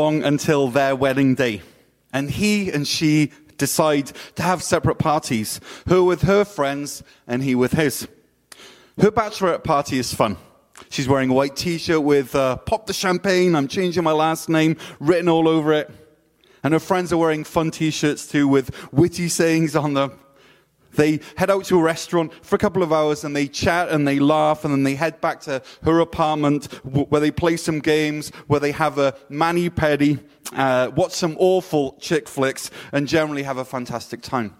Long until their wedding day. And he and she decide to have separate parties. Her with her friends and he with his. Her bachelorette party is fun. She's wearing a white t-shirt with uh, pop the champagne, I'm changing my last name, written all over it. And her friends are wearing fun t-shirts too with witty sayings on them. They head out to a restaurant for a couple of hours and they chat and they laugh and then they head back to her apartment where they play some games, where they have a mani pedi, uh, watch some awful chick flicks and generally have a fantastic time.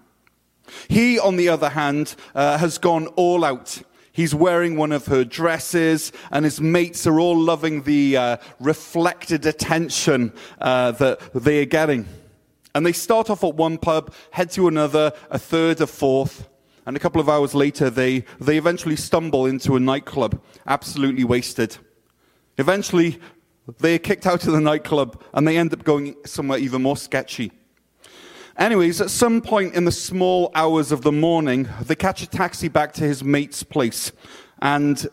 He, on the other hand, uh, has gone all out. He's wearing one of her dresses, and his mates are all loving the uh, reflected attention uh, that they are getting. And they start off at one pub, head to another, a third, a fourth, and a couple of hours later, they, they eventually stumble into a nightclub, absolutely wasted. Eventually, they are kicked out of the nightclub, and they end up going somewhere even more sketchy. Anyways, at some point in the small hours of the morning, they catch a taxi back to his mate's place. And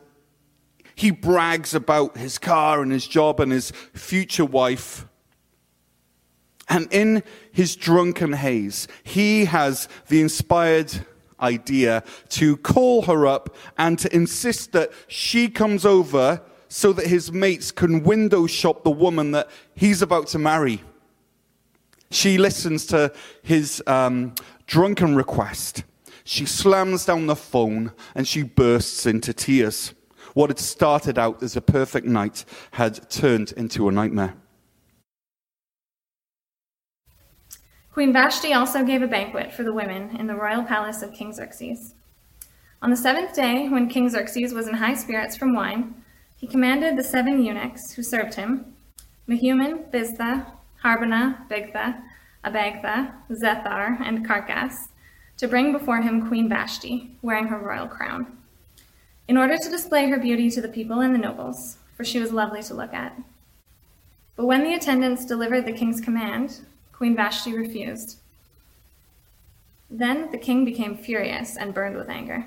he brags about his car and his job and his future wife. And in his drunken haze, he has the inspired idea to call her up and to insist that she comes over so that his mates can window shop the woman that he's about to marry. She listens to his um, drunken request. She slams down the phone and she bursts into tears. What had started out as a perfect night had turned into a nightmare. Queen Vashti also gave a banquet for the women in the royal palace of King Xerxes. On the seventh day, when King Xerxes was in high spirits from wine, he commanded the seven eunuchs who served him Mehuman, Biztha, Harbona, Bigtha, Abagtha, Zethar, and Carkas to bring before him Queen Vashti, wearing her royal crown, in order to display her beauty to the people and the nobles, for she was lovely to look at. But when the attendants delivered the king's command, Queen Vashti refused. Then the king became furious and burned with anger.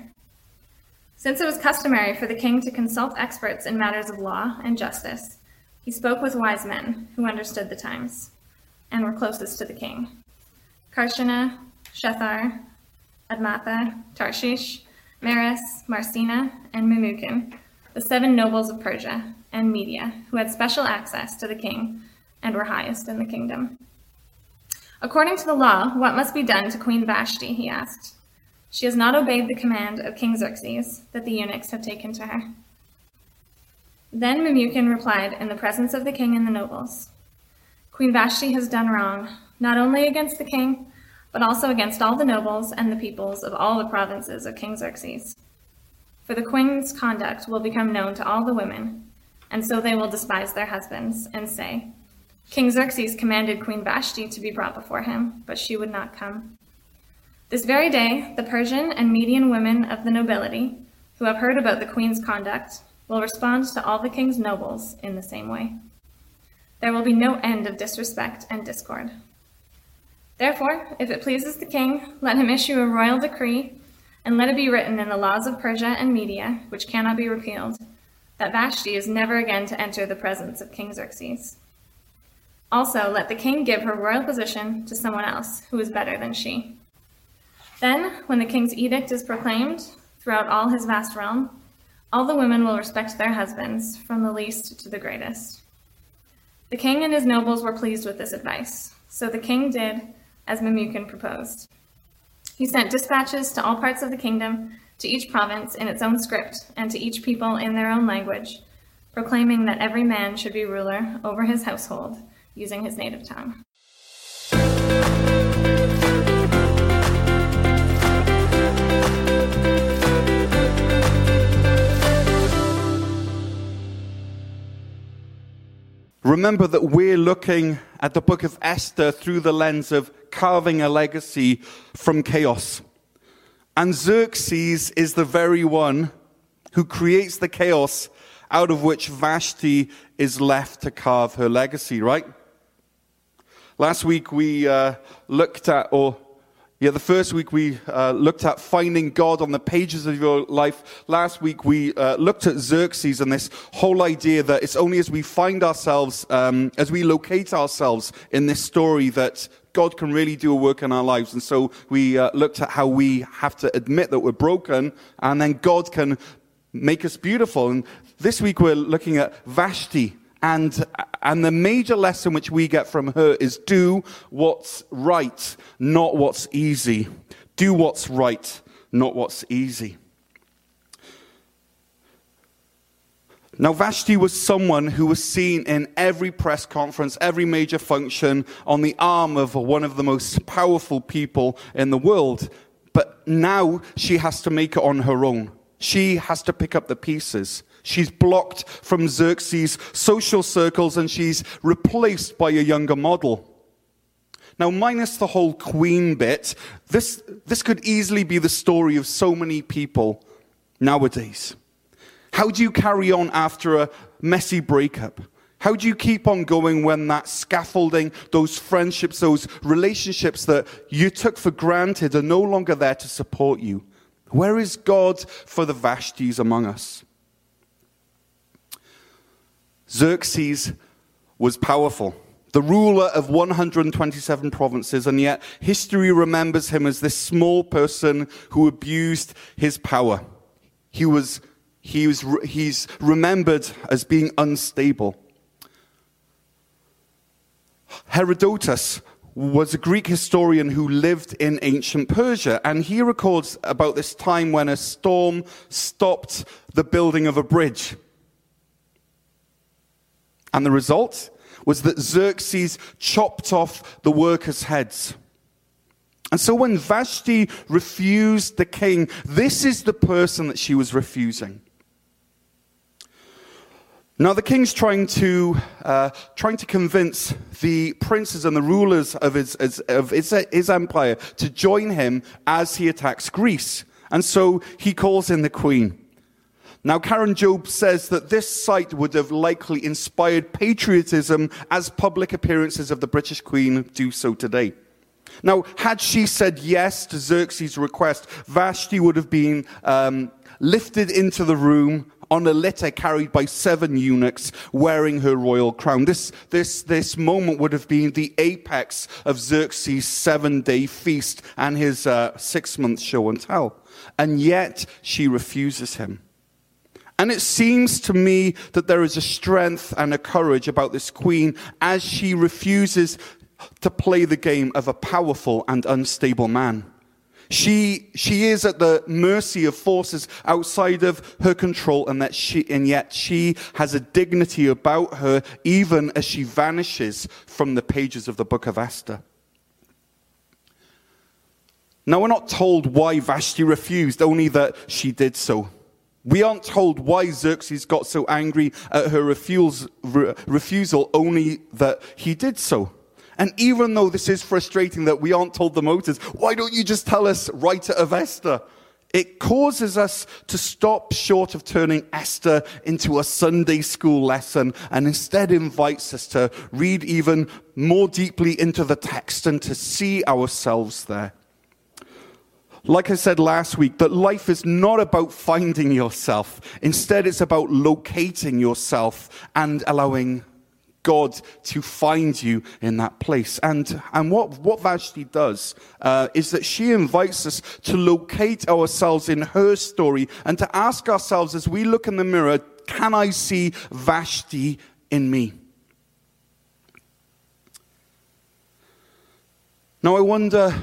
Since it was customary for the king to consult experts in matters of law and justice, he spoke with wise men who understood the times and were closest to the king Karshena, Shethar, Admatha, Tarshish, Maris, Marsena, and Memucan, the seven nobles of Persia and Media, who had special access to the king and were highest in the kingdom. According to the law, what must be done to Queen Vashti? he asked. She has not obeyed the command of King Xerxes that the eunuchs have taken to her. Then Memucan replied in the presence of the king and the nobles Queen Vashti has done wrong, not only against the king, but also against all the nobles and the peoples of all the provinces of King Xerxes. For the queen's conduct will become known to all the women, and so they will despise their husbands and say, King Xerxes commanded Queen Vashti to be brought before him, but she would not come. This very day, the Persian and Median women of the nobility, who have heard about the queen's conduct, will respond to all the king's nobles in the same way. There will be no end of disrespect and discord. Therefore, if it pleases the king, let him issue a royal decree, and let it be written in the laws of Persia and Media, which cannot be repealed, that Vashti is never again to enter the presence of King Xerxes. Also, let the king give her royal position to someone else who is better than she. Then, when the king's edict is proclaimed throughout all his vast realm, all the women will respect their husbands, from the least to the greatest. The king and his nobles were pleased with this advice, so the king did as Memucan proposed. He sent dispatches to all parts of the kingdom, to each province in its own script, and to each people in their own language, proclaiming that every man should be ruler over his household using his native tongue. Remember that we're looking at the book of Esther through the lens of carving a legacy from chaos. And Xerxes is the very one who creates the chaos out of which Vashti is left to carve her legacy, right? Last week we uh, looked at, or Yeah, the first week we uh, looked at finding God on the pages of your life. Last week we uh, looked at Xerxes and this whole idea that it's only as we find ourselves, um, as we locate ourselves in this story, that God can really do a work in our lives. And so we uh, looked at how we have to admit that we're broken, and then God can make us beautiful. And this week we're looking at Vashti. And, and the major lesson which we get from her is do what's right, not what's easy. Do what's right, not what's easy. Now, Vashti was someone who was seen in every press conference, every major function, on the arm of one of the most powerful people in the world. But now she has to make it on her own. She has to pick up the pieces. She's blocked from Xerxes' social circles and she's replaced by a younger model. Now, minus the whole queen bit, this, this could easily be the story of so many people nowadays. How do you carry on after a messy breakup? How do you keep on going when that scaffolding, those friendships, those relationships that you took for granted are no longer there to support you? Where is God for the Vashtis among us? Xerxes was powerful, the ruler of 127 provinces, and yet history remembers him as this small person who abused his power. He was, he was, he's remembered as being unstable. Herodotus was a Greek historian who lived in ancient Persia, and he records about this time when a storm stopped the building of a bridge. And the result was that Xerxes chopped off the workers' heads. And so when Vashti refused the king, this is the person that she was refusing. Now the king's trying to uh, trying to convince the princes and the rulers of his, of his, his empire to join him as he attacks Greece, and so he calls in the queen. Now, Karen Jobes says that this sight would have likely inspired patriotism as public appearances of the British Queen do so today. Now, had she said yes to Xerxes' request, Vashti would have been um, lifted into the room on a litter carried by seven eunuchs wearing her royal crown. This, this, this moment would have been the apex of Xerxes' seven day feast and his uh, six month show and tell. And yet she refuses him. And it seems to me that there is a strength and a courage about this queen as she refuses to play the game of a powerful and unstable man. She, she is at the mercy of forces outside of her control, and, that she, and yet she has a dignity about her even as she vanishes from the pages of the book of Esther. Now, we're not told why Vashti refused, only that she did so. We aren't told why Xerxes got so angry at her refusal, only that he did so. And even though this is frustrating that we aren't told the motives, why don't you just tell us, writer of Esther? It causes us to stop short of turning Esther into a Sunday school lesson and instead invites us to read even more deeply into the text and to see ourselves there. Like I said last week, that life is not about finding yourself. Instead, it's about locating yourself and allowing God to find you in that place. And, and what, what Vashti does uh, is that she invites us to locate ourselves in her story and to ask ourselves as we look in the mirror, can I see Vashti in me? Now, I wonder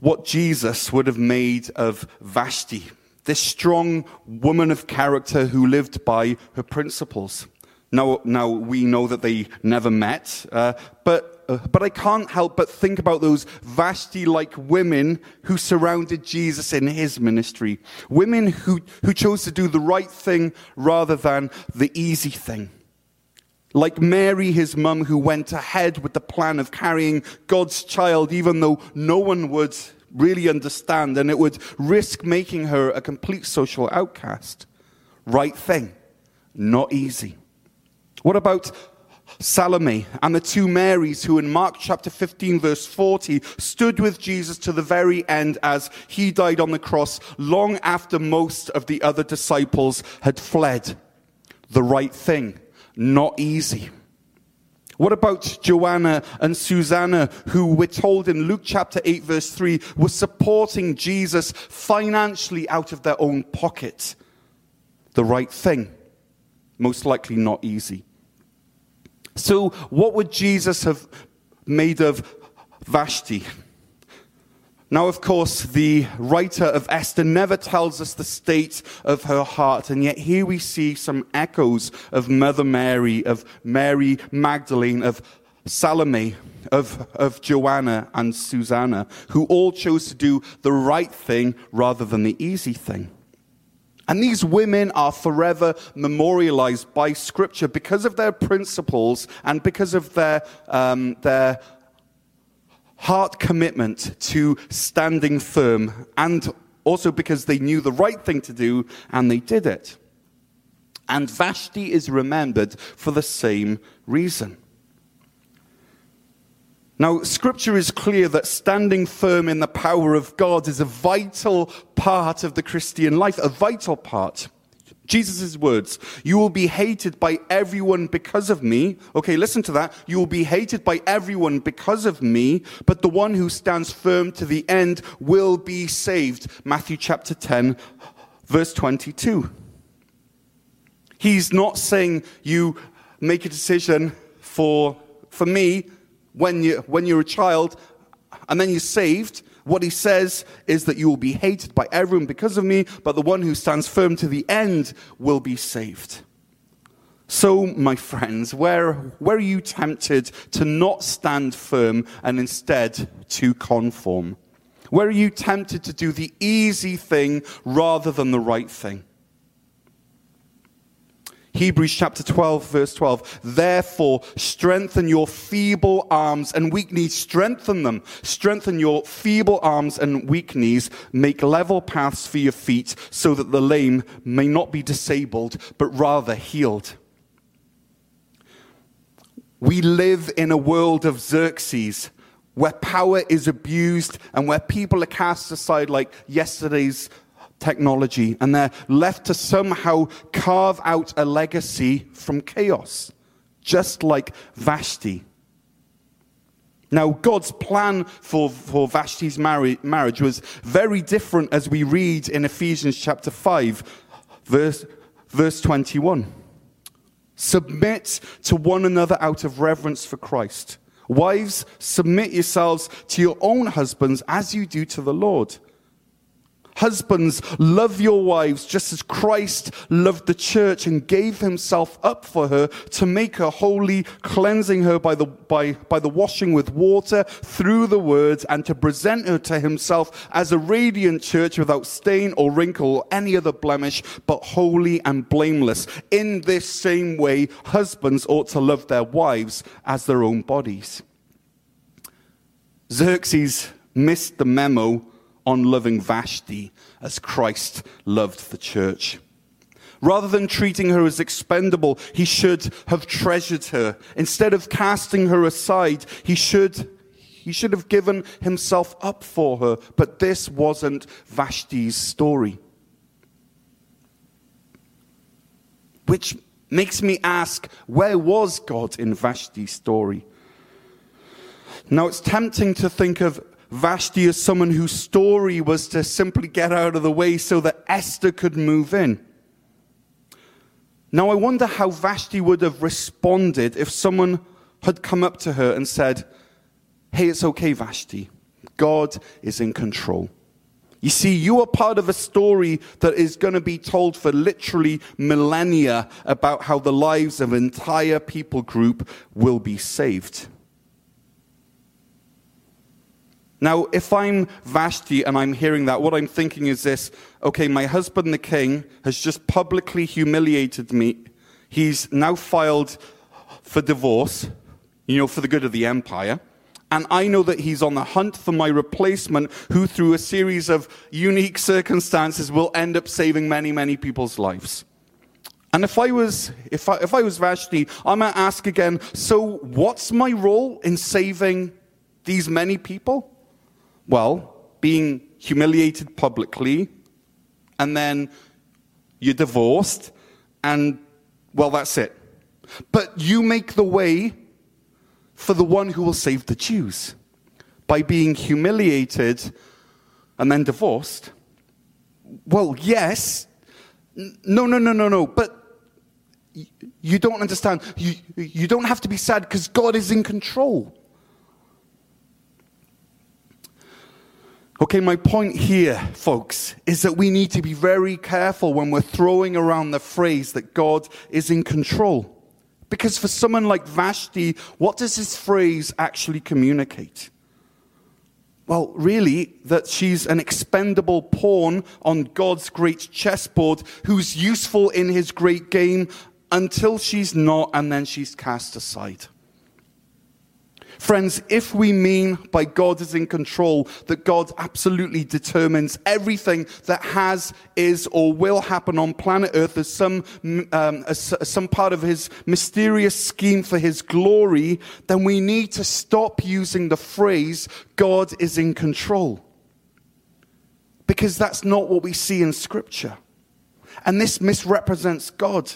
what Jesus would have made of Vashti, this strong woman of character who lived by her principles. Now, now we know that they never met, uh, but, uh, but I can't help but think about those Vashti like women who surrounded Jesus in his ministry. Women who, who chose to do the right thing rather than the easy thing. Like Mary, his mum, who went ahead with the plan of carrying God's child, even though no one would really understand and it would risk making her a complete social outcast. Right thing, not easy. What about Salome and the two Marys who in Mark chapter 15 verse 40 stood with Jesus to the very end as he died on the cross long after most of the other disciples had fled. The right thing, not easy. What about Joanna and Susanna, who we're told in Luke chapter 8, verse 3, were supporting Jesus financially out of their own pocket? The right thing, most likely not easy. So, what would Jesus have made of Vashti? Now, of course, the writer of Esther never tells us the state of her heart, and yet here we see some echoes of Mother Mary, of Mary Magdalene, of Salome, of, of Joanna and Susanna, who all chose to do the right thing rather than the easy thing. And these women are forever memorialized by Scripture because of their principles and because of their, um, their heart commitment to standing firm, and also because they knew the right thing to do and they did it. And Vashti is remembered for the same reason. Now, scripture is clear that standing firm in the power of God is a vital part of the Christian life, a vital part. Jesus' words, you will be hated by everyone because of me. Okay, listen to that. You will be hated by everyone because of me, but the one who stands firm to the end will be saved. Matthew chapter 10, verse 22. He's not saying you make a decision for, for me when, you, when you're a child and then you're saved. What he says is that you will be hated by everyone because of me, but the one who stands firm to the end will be saved. So, my friends, where, where are you tempted to not stand firm and instead to conform? Where are you tempted to do the easy thing rather than the right thing? Hebrews chapter 12, verse 12. Therefore, strengthen your feeble arms and weak knees. Strengthen them. Strengthen your feeble arms and weak knees. Make level paths for your feet so that the lame may not be disabled, but rather healed. We live in a world of Xerxes where power is abused and where people are cast aside like yesterday's technology, and they're left to somehow carve out a legacy from chaos, just like Vashti. Now, God's plan for, for Vashti's marriage was very different as we read in Ephesians chapter 5, verse, verse 21. Submit to one another out of reverence for Christ. Wives, submit yourselves to your own husbands as you do to the Lord. Husbands, love your wives just as Christ loved the church and gave himself up for her to make her holy, cleansing her by the, by, by the washing with water through the words and to present her to himself as a radiant church without stain or wrinkle or any other blemish, but holy and blameless. In this same way, husbands ought to love their wives as their own bodies. Xerxes missed the memo on loving Vashti as Christ loved the church. Rather than treating her as expendable, he should have treasured her. Instead of casting her aside, he should, he should have given himself up for her. But this wasn't Vashti's story. Which makes me ask, where was God in Vashti's story? Now, it's tempting to think of Vashti is someone whose story was to simply get out of the way so that Esther could move in. Now, I wonder how Vashti would have responded if someone had come up to her and said, Hey, it's okay, Vashti. God is in control. You see, you are part of a story that is going to be told for literally millennia about how the lives of an entire people group will be saved. Now, if I'm Vashti and I'm hearing that, what I'm thinking is this okay, my husband, the king, has just publicly humiliated me. He's now filed for divorce, you know, for the good of the empire. And I know that he's on the hunt for my replacement, who, through a series of unique circumstances, will end up saving many, many people's lives. And if I was, if I, if I was Vashti, I might ask again, so what's my role in saving these many people? Well, being humiliated publicly, and then you're divorced, and well, that's it. But you make the way for the one who will save the Jews by being humiliated and then divorced. Well, yes. No, no, no, no, no. But you don't understand. You, you don't have to be sad because God is in control. Okay, my point here, folks, is that we need to be very careful when we're throwing around the phrase that God is in control. Because for someone like Vashti, what does this phrase actually communicate? Well, really, that she's an expendable pawn on God's great chessboard who's useful in his great game until she's not, and then she's cast aside. Friends, if we mean by God is in control that God absolutely determines everything that has, is, or will happen on planet Earth as some, um, as, as some part of his mysterious scheme for his glory, then we need to stop using the phrase God is in control. Because that's not what we see in Scripture. And this misrepresents God.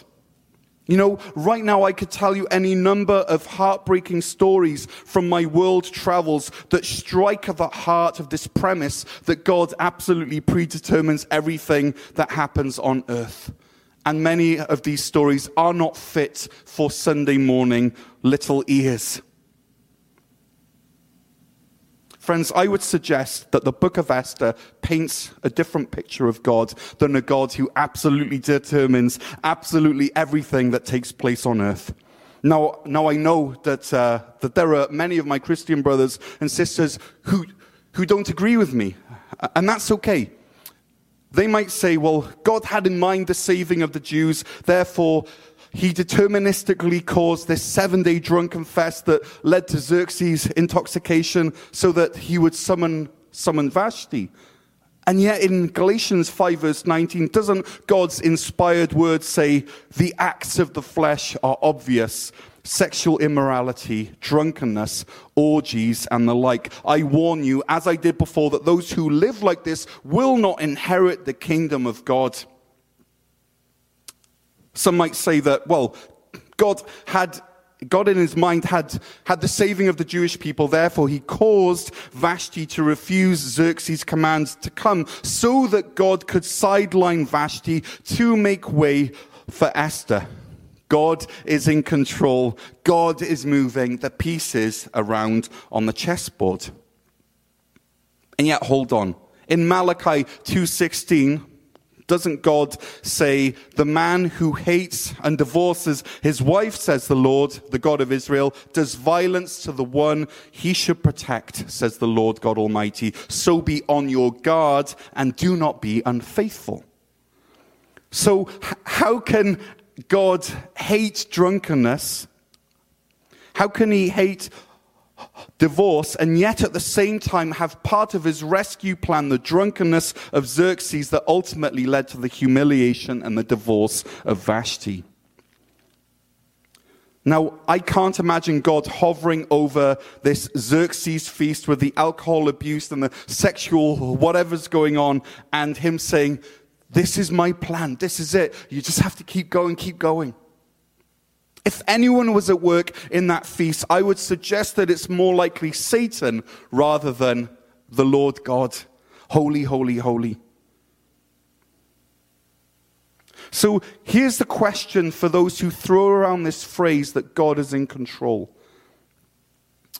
You know, right now I could tell you any number of heartbreaking stories from my world travels that strike at the heart of this premise that God absolutely predetermines everything that happens on earth. And many of these stories are not fit for Sunday morning little ears. Friends, I would suggest that the book of Esther paints a different picture of God than a God who absolutely determines absolutely everything that takes place on earth. Now, now I know that, uh, that there are many of my Christian brothers and sisters who, who don't agree with me, and that's okay. They might say, well, God had in mind the saving of the Jews, therefore he deterministically caused this seven day drunken fest that led to Xerxes' intoxication so that he would summon, summon Vashti. And yet in Galatians 5 verse 19, doesn't God's inspired word say the acts of the flesh are obvious? Sexual immorality, drunkenness, orgies, and the like. I warn you, as I did before, that those who live like this will not inherit the kingdom of God. Some might say that, well, God had God in his mind had, had the saving of the Jewish people. Therefore, he caused Vashti to refuse Xerxes' commands to come so that God could sideline Vashti to make way for Esther. God is in control. God is moving the pieces around on the chessboard. And yet, hold on. In Malachi 2:16, doesn't God say, the man who hates and divorces his wife, says the Lord, the God of Israel, does violence to the one he should protect, says the Lord God Almighty. So be on your guard and do not be unfaithful. So how can God hate drunkenness? How can he hate divorce and yet at the same time have part of his rescue plan the drunkenness of Xerxes that ultimately led to the humiliation and the divorce of Vashti. Now, I can't imagine God hovering over this Xerxes feast with the alcohol abuse and the sexual whatever's going on, and him saying, This is my plan. This is it. You just have to keep going, keep going. If anyone was at work in that feast, I would suggest that it's more likely Satan rather than the Lord God. Holy, holy, holy. So here's the question for those who throw around this phrase that God is in control.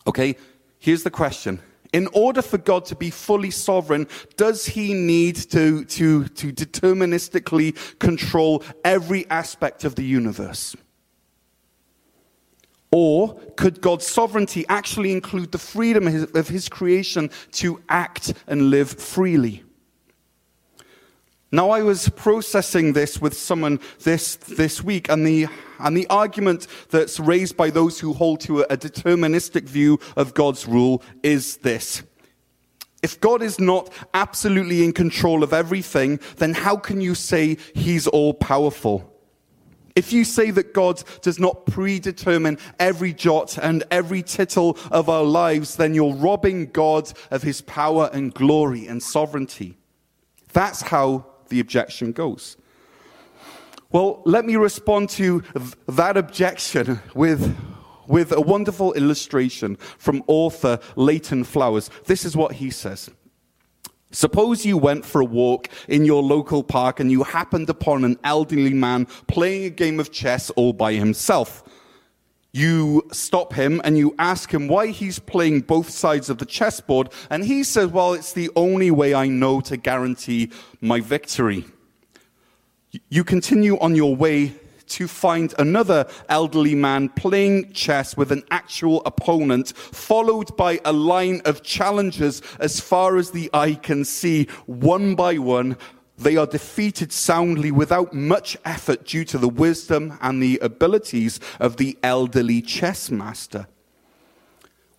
Okay, here's the question. In order for God to be fully sovereign, does he need to, to, to deterministically control every aspect of the universe? Or could God's sovereignty actually include the freedom of his creation to act and live freely? Now, I was processing this with someone this, this week, and the, and the argument that's raised by those who hold to a, a deterministic view of God's rule is this. If God is not absolutely in control of everything, then how can you say he's all powerful? If you say that God does not predetermine every jot and every tittle of our lives, then you're robbing God of his power and glory and sovereignty. That's how the objection goes. Well, let me respond to that objection with, with a wonderful illustration from author Leighton Flowers. This is what he says. Suppose you went for a walk in your local park and you happened upon an elderly man playing a game of chess all by himself. You stop him and you ask him why he's playing both sides of the chessboard, and he says, Well, it's the only way I know to guarantee my victory. You continue on your way to find another elderly man playing chess with an actual opponent, followed by a line of challengers as far as the eye can see, one by one. They are defeated soundly without much effort due to the wisdom and the abilities of the elderly chess master.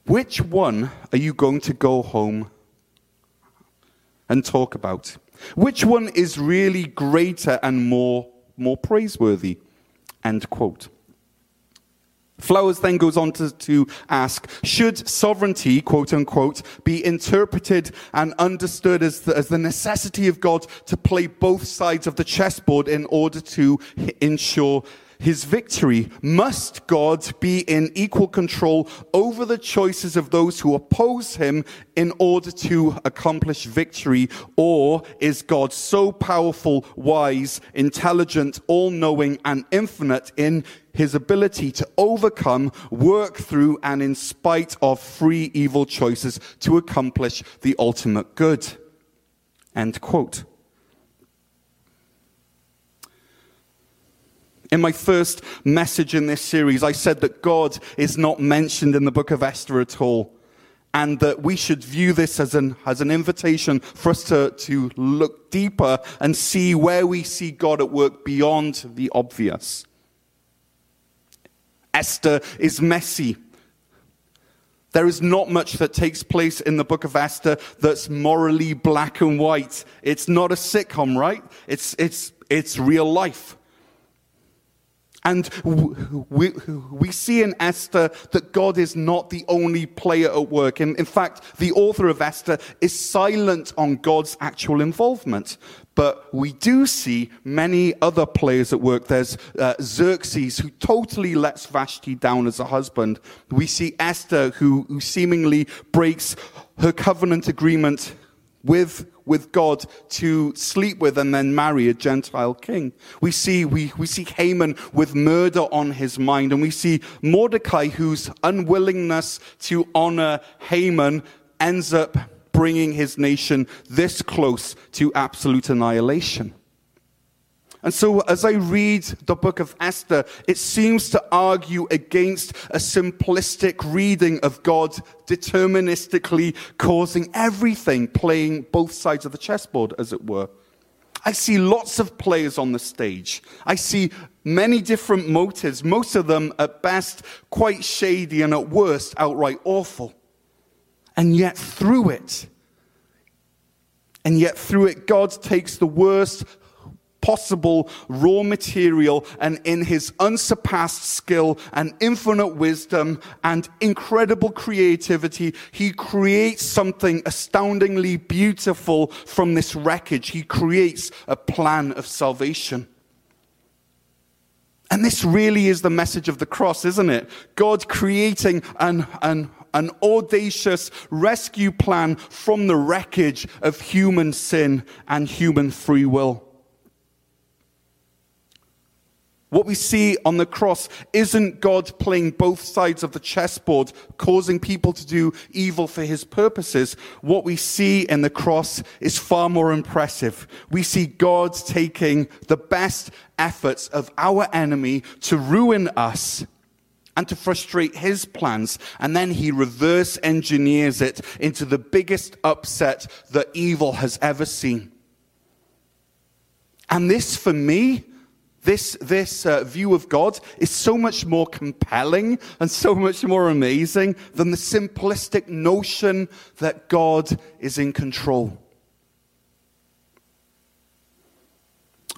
Which one are you going to go home and talk about? Which one is really greater and more, more praiseworthy? End quote. Flowers then goes on to, to ask, should sovereignty, quote unquote, be interpreted and understood as the, as the necessity of God to play both sides of the chessboard in order to ensure his victory? Must God be in equal control over the choices of those who oppose him in order to accomplish victory? Or is God so powerful, wise, intelligent, all knowing, and infinite in his ability to overcome, work through, and in spite of free evil choices to accomplish the ultimate good? End quote. In my first message in this series, I said that God is not mentioned in the book of Esther at all. And that we should view this as an, as an invitation for us to, to look deeper and see where we see God at work beyond the obvious. Esther is messy. There is not much that takes place in the book of Esther that's morally black and white. It's not a sitcom, right? It's, it's, it's real life. And we, we see in Esther that God is not the only player at work. In, in fact, the author of Esther is silent on God's actual involvement. But we do see many other players at work. There's uh, Xerxes, who totally lets Vashti down as a husband. We see Esther, who, who seemingly breaks her covenant agreement with, with God to sleep with and then marry a Gentile king. We see, we, we see Haman with murder on his mind, and we see Mordecai whose unwillingness to honor Haman ends up bringing his nation this close to absolute annihilation. And so, as I read the book of Esther, it seems to argue against a simplistic reading of God deterministically causing everything, playing both sides of the chessboard, as it were. I see lots of players on the stage. I see many different motives, most of them at best quite shady and at worst outright awful. And yet, through it, and yet, through it, God takes the worst possible raw material and in his unsurpassed skill and infinite wisdom and incredible creativity, he creates something astoundingly beautiful from this wreckage. He creates a plan of salvation. And this really is the message of the cross, isn't it? God creating an, an, an audacious rescue plan from the wreckage of human sin and human free will. What we see on the cross isn't God playing both sides of the chessboard, causing people to do evil for his purposes. What we see in the cross is far more impressive. We see God taking the best efforts of our enemy to ruin us and to frustrate his plans. And then he reverse engineers it into the biggest upset that evil has ever seen. And this, for me, this, this uh, view of God is so much more compelling and so much more amazing than the simplistic notion that God is in control.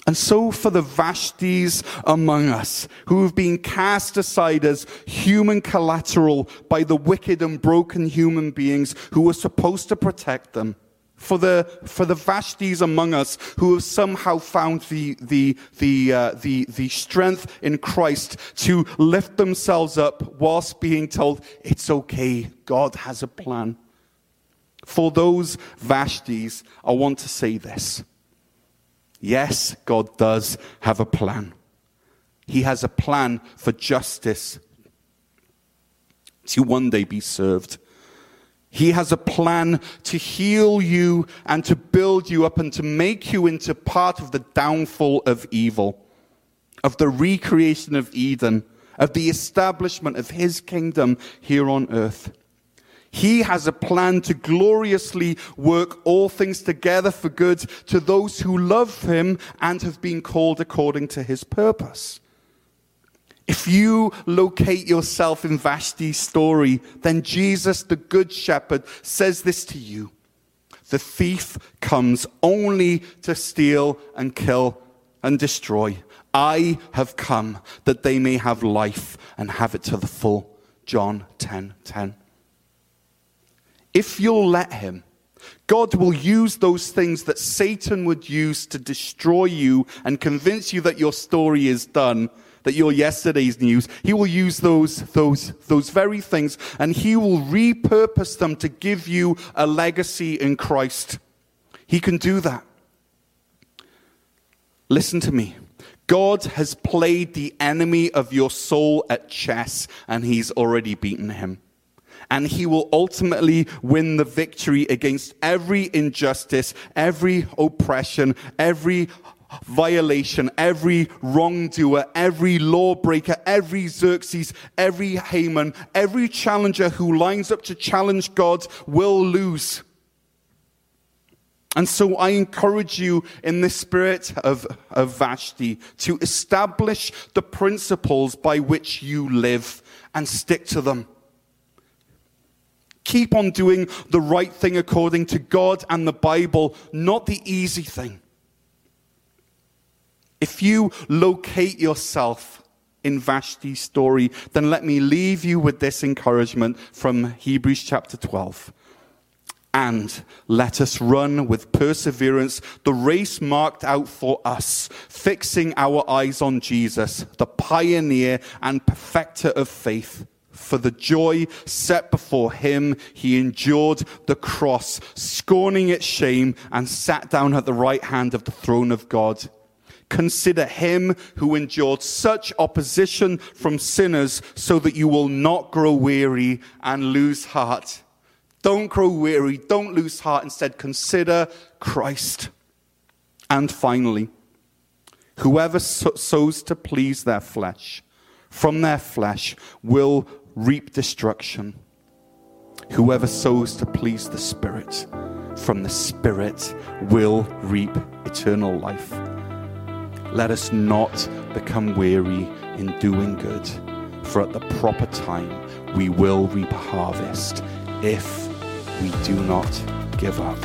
And so for the Vashtis among us who have been cast aside as human collateral by the wicked and broken human beings who were supposed to protect them, for the, for the Vashtis among us who have somehow found the, the, the, uh, the, the strength in Christ to lift themselves up whilst being told, it's okay, God has a plan. For those Vashtis, I want to say this. Yes, God does have a plan. He has a plan for justice to one day be served. He has a plan to heal you and to build you up and to make you into part of the downfall of evil, of the recreation of Eden, of the establishment of his kingdom here on earth. He has a plan to gloriously work all things together for good to those who love him and have been called according to his purpose. If you locate yourself in Vashti's story, then Jesus, the Good Shepherd, says this to you The thief comes only to steal and kill and destroy. I have come that they may have life and have it to the full. John 10 10 if you'll let Him, God will use those things that Satan would use to destroy you and convince you that your story is done, that you're yesterday's news. He will use those, those, those very things and he will repurpose them to give you a legacy in Christ. He can do that. Listen to me. God has played the enemy of your soul at chess and he's already beaten him and he will ultimately win the victory against every injustice, every oppression, every violation, every wrongdoer, every lawbreaker, every Xerxes, every Haman, every challenger who lines up to challenge God will lose. And so I encourage you in the spirit of, of Vashti to establish the principles by which you live and stick to them. Keep on doing the right thing according to God and the Bible, not the easy thing. If you locate yourself in Vashti's story, then let me leave you with this encouragement from Hebrews chapter 12. And let us run with perseverance the race marked out for us, fixing our eyes on Jesus, the pioneer and perfecter of faith for the joy set before him, he endured the cross, scorning its shame, and sat down at the right hand of the throne of God. Consider him who endured such opposition from sinners so that you will not grow weary and lose heart. Don't grow weary, don't lose heart. Instead, consider Christ. And finally, whoever sows to please their flesh, from their flesh will reap destruction. Whoever sows to please the Spirit, from the Spirit will reap eternal life. Let us not become weary in doing good, for at the proper time we will reap a harvest if we do not give up.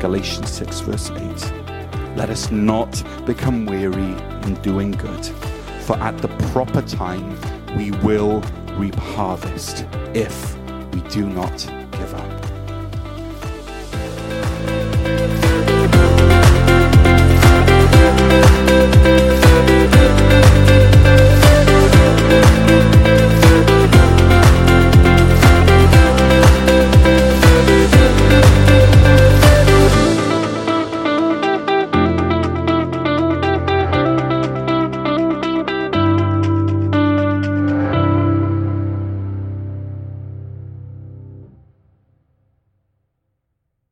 Galatians 6, verse 8. Let us not become weary in doing good, for at the proper time we will reap harvest if we do not give up.